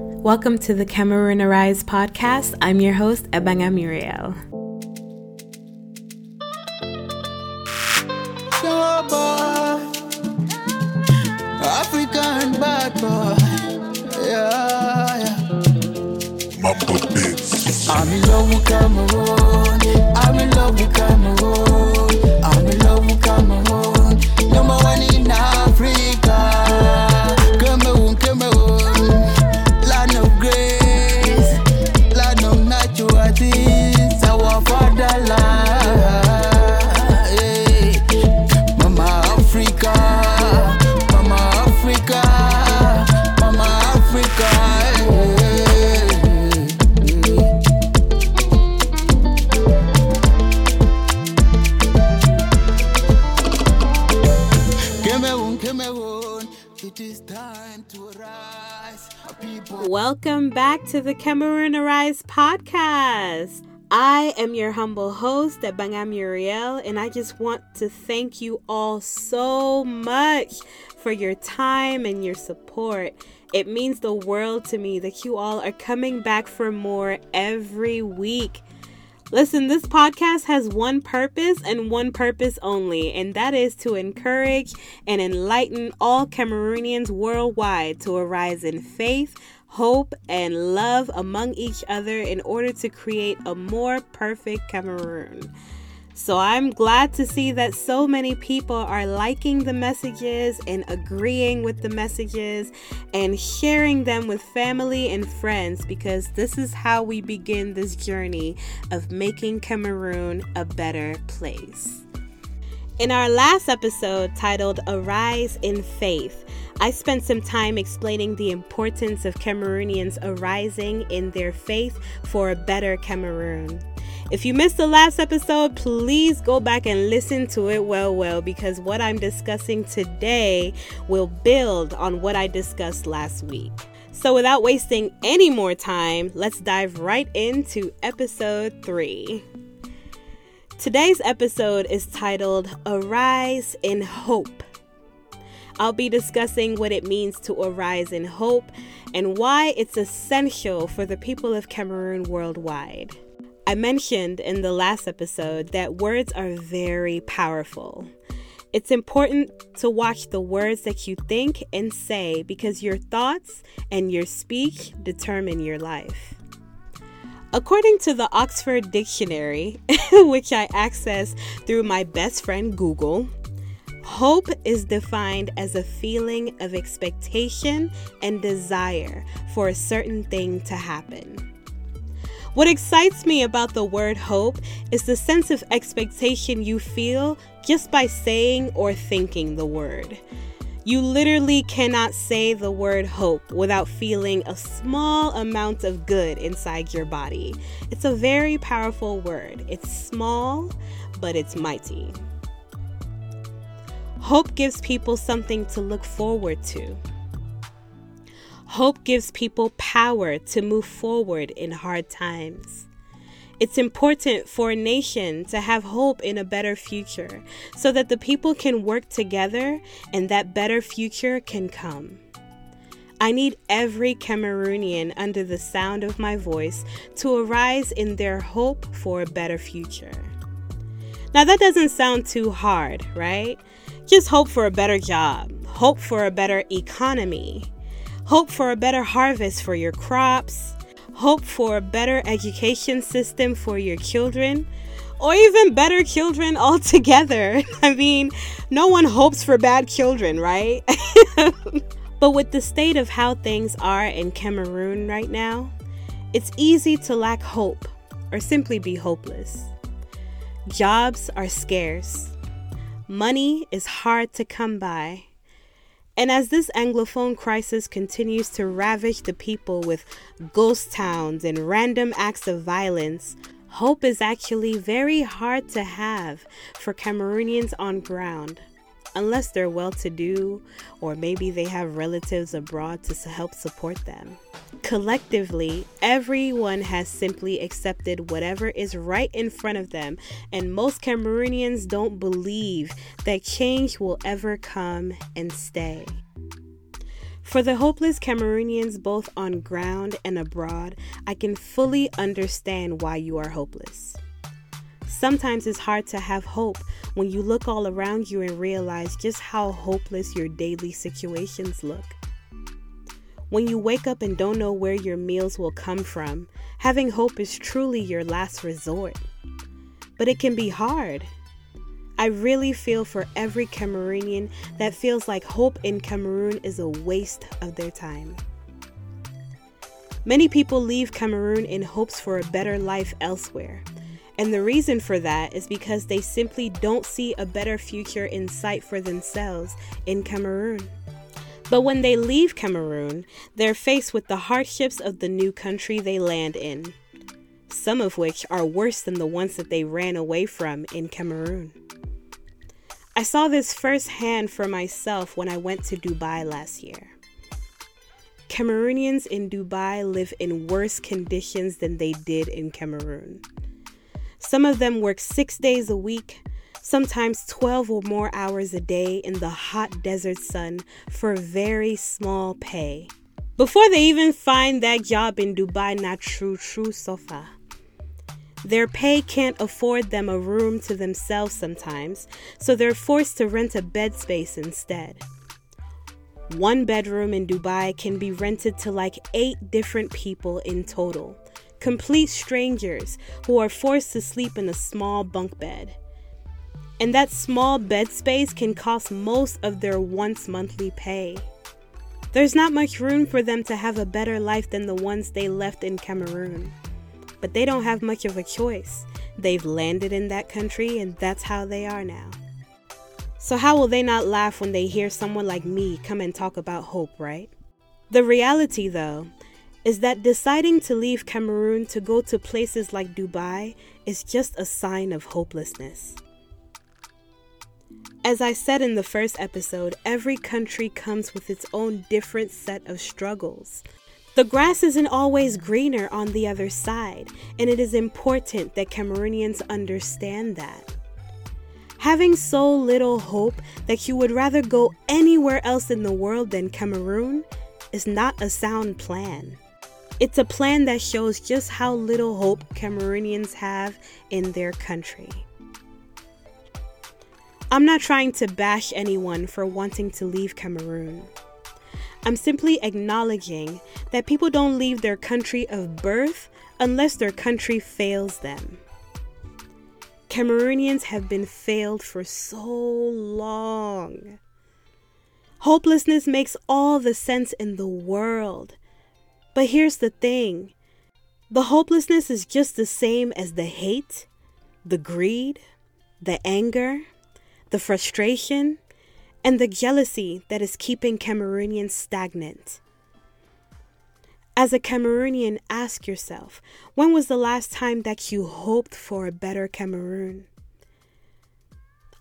Welcome to the Cameroon Arise podcast. I'm your host, Ebanga Muriel. African bad boy. Yeah, yeah. I'm in love with Cameroon. Back to the Cameroon Arise podcast. I am your humble host, Ebanga Muriel, and I just want to thank you all so much for your time and your support. It means the world to me that you all are coming back for more every week. Listen, this podcast has one purpose and one purpose only, and that is to encourage and enlighten all Cameroonians worldwide to arise in faith, hope, and love among each other in order to create a more perfect Cameroon. So I'm glad to see that so many people are liking the messages and agreeing with the messages and sharing them with family and friends because this is how we begin this journey of making Cameroon a better place. In our last episode titled Arise in Faith, I spent some time explaining the importance of Cameroonians arising in their faith for a better Cameroon. If you missed the last episode, please go back and listen to it well, well, because what I'm discussing today will build on what I discussed last week. So, without wasting any more time, let's dive right into episode three. Today's episode is titled Arise in Hope. I'll be discussing what it means to arise in hope and why it's essential for the people of Cameroon worldwide. I mentioned in the last episode that words are very powerful. It's important to watch the words that you think and say because your thoughts and your speech determine your life. According to the Oxford Dictionary, which I access through my best friend Google, hope is defined as a feeling of expectation and desire for a certain thing to happen. What excites me about the word hope is the sense of expectation you feel just by saying or thinking the word. You literally cannot say the word hope without feeling a small amount of good inside your body. It's a very powerful word. It's small, but it's mighty. Hope gives people something to look forward to. Hope gives people power to move forward in hard times. It's important for a nation to have hope in a better future so that the people can work together and that better future can come. I need every Cameroonian under the sound of my voice to arise in their hope for a better future. Now, that doesn't sound too hard, right? Just hope for a better job, hope for a better economy, hope for a better harvest for your crops, hope for a better education system for your children, or even better children altogether. I mean, no one hopes for bad children, right? but with the state of how things are in Cameroon right now, it's easy to lack hope or simply be hopeless. Jobs are scarce. Money is hard to come by. And as this Anglophone crisis continues to ravage the people with ghost towns and random acts of violence, hope is actually very hard to have for Cameroonians on ground. Unless they're well to do, or maybe they have relatives abroad to help support them. Collectively, everyone has simply accepted whatever is right in front of them, and most Cameroonians don't believe that change will ever come and stay. For the hopeless Cameroonians both on ground and abroad, I can fully understand why you are hopeless. Sometimes it's hard to have hope when you look all around you and realize just how hopeless your daily situations look. When you wake up and don't know where your meals will come from, having hope is truly your last resort. But it can be hard. I really feel for every Cameroonian that feels like hope in Cameroon is a waste of their time. Many people leave Cameroon in hopes for a better life elsewhere. And the reason for that is because they simply don't see a better future in sight for themselves in Cameroon. But when they leave Cameroon, they're faced with the hardships of the new country they land in, some of which are worse than the ones that they ran away from in Cameroon. I saw this firsthand for myself when I went to Dubai last year. Cameroonians in Dubai live in worse conditions than they did in Cameroon. Some of them work six days a week, sometimes 12 or more hours a day in the hot desert sun for very small pay. Before they even find that job in Dubai, not true, true sofa. Their pay can't afford them a room to themselves sometimes, so they're forced to rent a bed space instead. One bedroom in Dubai can be rented to like eight different people in total complete strangers who are forced to sleep in a small bunk bed. And that small bed space can cost most of their once monthly pay. There's not much room for them to have a better life than the ones they left in Cameroon. But they don't have much of a choice. They've landed in that country and that's how they are now. So, how will they not laugh when they hear someone like me come and talk about hope, right? The reality, though, is that deciding to leave Cameroon to go to places like Dubai is just a sign of hopelessness. As I said in the first episode, every country comes with its own different set of struggles. The grass isn't always greener on the other side, and it is important that Cameroonians understand that. Having so little hope that you would rather go anywhere else in the world than Cameroon is not a sound plan. It's a plan that shows just how little hope Cameroonians have in their country. I'm not trying to bash anyone for wanting to leave Cameroon. I'm simply acknowledging that people don't leave their country of birth unless their country fails them. Cameroonians have been failed for so long. Hopelessness makes all the sense in the world but here's the thing the hopelessness is just the same as the hate, the greed, the anger, the frustration, and the jealousy that is keeping Cameroonians stagnant. As a Cameroonian, ask yourself when was the last time that you hoped for a better Cameroon?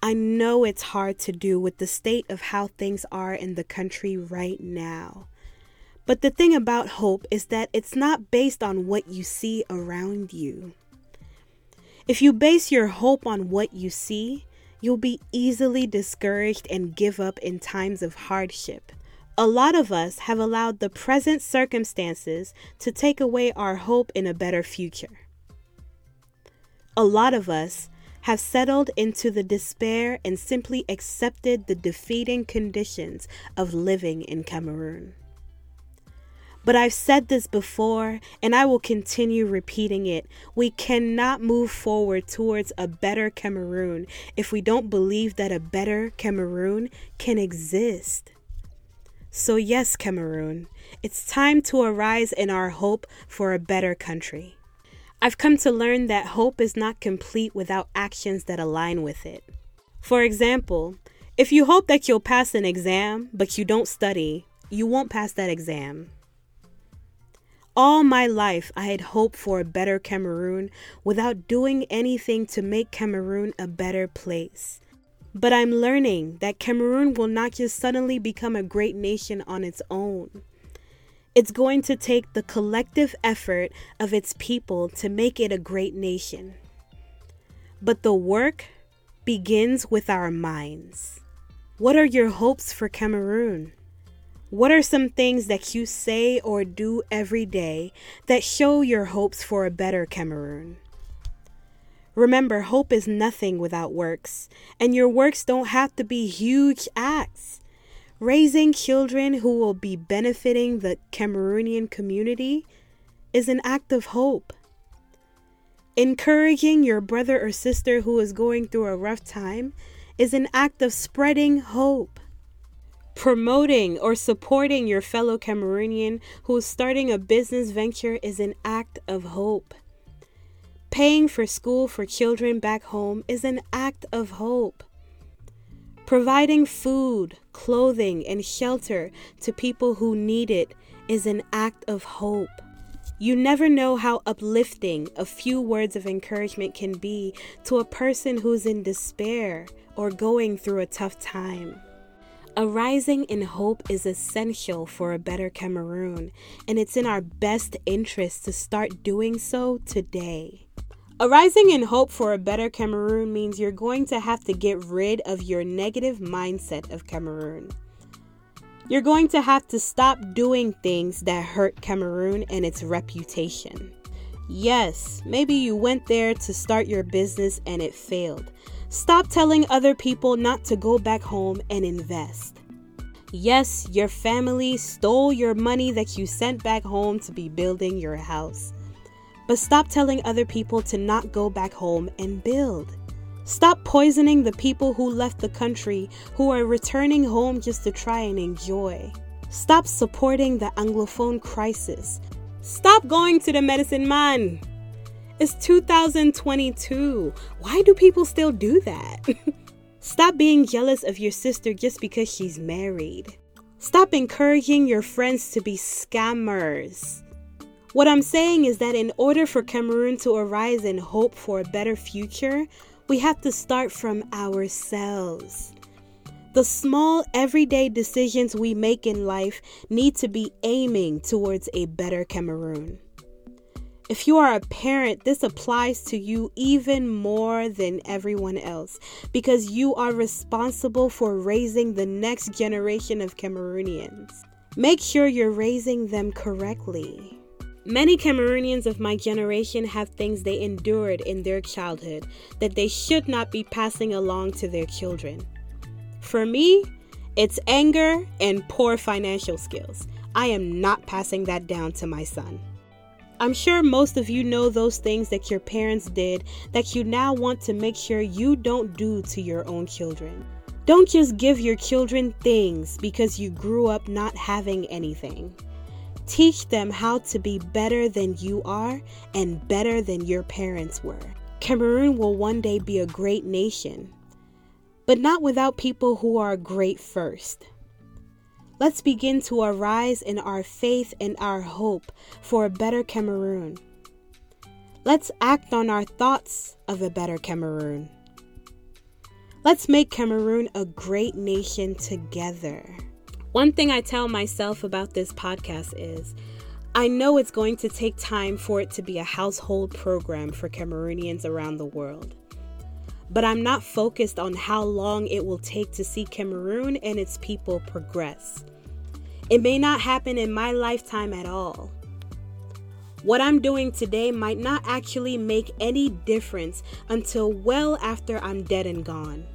I know it's hard to do with the state of how things are in the country right now. But the thing about hope is that it's not based on what you see around you. If you base your hope on what you see, you'll be easily discouraged and give up in times of hardship. A lot of us have allowed the present circumstances to take away our hope in a better future. A lot of us have settled into the despair and simply accepted the defeating conditions of living in Cameroon. But I've said this before and I will continue repeating it. We cannot move forward towards a better Cameroon if we don't believe that a better Cameroon can exist. So, yes, Cameroon, it's time to arise in our hope for a better country. I've come to learn that hope is not complete without actions that align with it. For example, if you hope that you'll pass an exam but you don't study, you won't pass that exam. All my life, I had hoped for a better Cameroon without doing anything to make Cameroon a better place. But I'm learning that Cameroon will not just suddenly become a great nation on its own. It's going to take the collective effort of its people to make it a great nation. But the work begins with our minds. What are your hopes for Cameroon? What are some things that you say or do every day that show your hopes for a better Cameroon? Remember, hope is nothing without works, and your works don't have to be huge acts. Raising children who will be benefiting the Cameroonian community is an act of hope. Encouraging your brother or sister who is going through a rough time is an act of spreading hope. Promoting or supporting your fellow Cameroonian who is starting a business venture is an act of hope. Paying for school for children back home is an act of hope. Providing food, clothing, and shelter to people who need it is an act of hope. You never know how uplifting a few words of encouragement can be to a person who's in despair or going through a tough time. Arising in hope is essential for a better Cameroon, and it's in our best interest to start doing so today. Arising in hope for a better Cameroon means you're going to have to get rid of your negative mindset of Cameroon. You're going to have to stop doing things that hurt Cameroon and its reputation. Yes, maybe you went there to start your business and it failed. Stop telling other people not to go back home and invest. Yes, your family stole your money that you sent back home to be building your house. But stop telling other people to not go back home and build. Stop poisoning the people who left the country who are returning home just to try and enjoy. Stop supporting the Anglophone crisis. Stop going to the medicine man. It's 2022. Why do people still do that? Stop being jealous of your sister just because she's married. Stop encouraging your friends to be scammers. What I'm saying is that in order for Cameroon to arise and hope for a better future, we have to start from ourselves. The small everyday decisions we make in life need to be aiming towards a better Cameroon. If you are a parent, this applies to you even more than everyone else because you are responsible for raising the next generation of Cameroonians. Make sure you're raising them correctly. Many Cameroonians of my generation have things they endured in their childhood that they should not be passing along to their children. For me, it's anger and poor financial skills. I am not passing that down to my son. I'm sure most of you know those things that your parents did that you now want to make sure you don't do to your own children. Don't just give your children things because you grew up not having anything. Teach them how to be better than you are and better than your parents were. Cameroon will one day be a great nation, but not without people who are great first. Let's begin to arise in our faith and our hope for a better Cameroon. Let's act on our thoughts of a better Cameroon. Let's make Cameroon a great nation together. One thing I tell myself about this podcast is I know it's going to take time for it to be a household program for Cameroonians around the world. But I'm not focused on how long it will take to see Cameroon and its people progress. It may not happen in my lifetime at all. What I'm doing today might not actually make any difference until well after I'm dead and gone.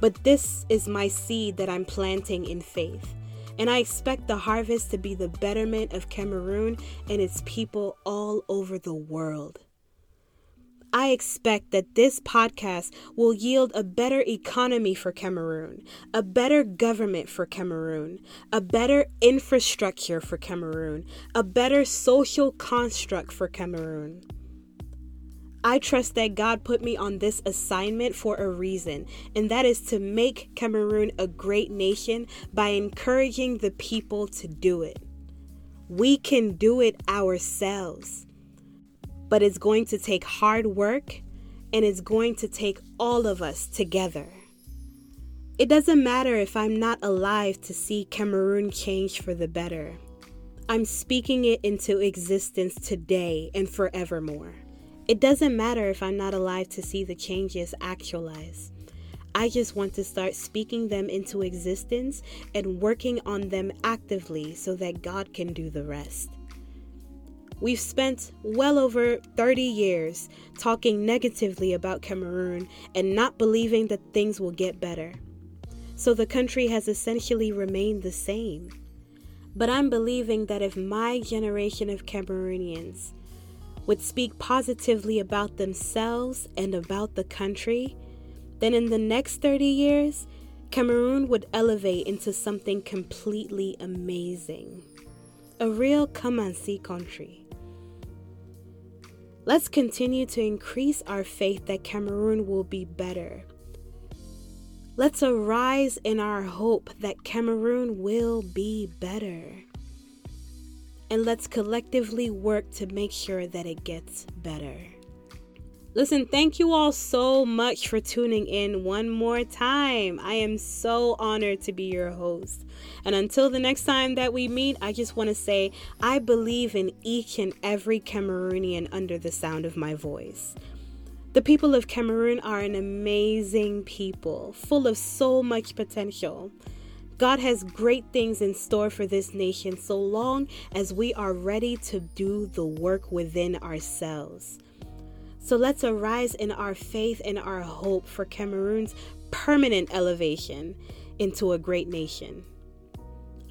But this is my seed that I'm planting in faith, and I expect the harvest to be the betterment of Cameroon and its people all over the world. I expect that this podcast will yield a better economy for Cameroon, a better government for Cameroon, a better infrastructure for Cameroon, a better social construct for Cameroon. I trust that God put me on this assignment for a reason, and that is to make Cameroon a great nation by encouraging the people to do it. We can do it ourselves but it's going to take hard work and it's going to take all of us together. It doesn't matter if I'm not alive to see Cameroon change for the better. I'm speaking it into existence today and forevermore. It doesn't matter if I'm not alive to see the changes actualize. I just want to start speaking them into existence and working on them actively so that God can do the rest. We've spent well over 30 years talking negatively about Cameroon and not believing that things will get better. So the country has essentially remained the same. But I'm believing that if my generation of Cameroonians would speak positively about themselves and about the country, then in the next 30 years, Cameroon would elevate into something completely amazing. A real come and see country. Let's continue to increase our faith that Cameroon will be better. Let's arise in our hope that Cameroon will be better. And let's collectively work to make sure that it gets better. Listen, thank you all so much for tuning in one more time. I am so honored to be your host. And until the next time that we meet, I just want to say I believe in each and every Cameroonian under the sound of my voice. The people of Cameroon are an amazing people, full of so much potential. God has great things in store for this nation so long as we are ready to do the work within ourselves. So let's arise in our faith and our hope for Cameroon's permanent elevation into a great nation.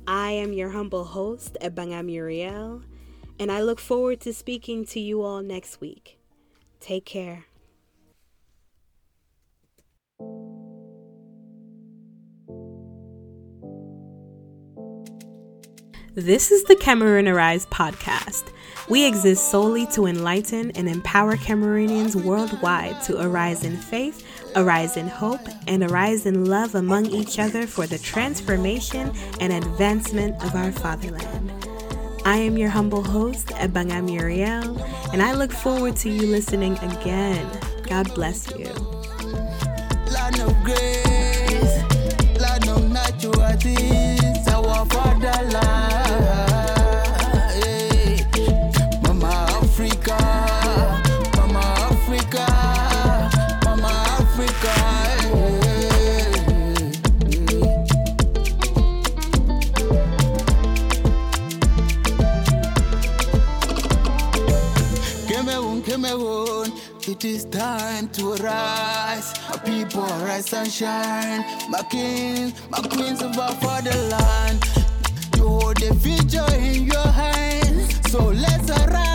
I am your humble host, Ebanga Muriel, and I look forward to speaking to you all next week. Take care. This is the Cameroon Arise podcast. We exist solely to enlighten and empower Cameroonians worldwide to arise in faith, arise in hope, and arise in love among each other for the transformation and advancement of our fatherland. I am your humble host, Ebanga Muriel, and I look forward to you listening again. God bless you. It is time to rise. My people rise and shine. My kings, my queens of our fatherland. You hold the future in your hands. So let's arise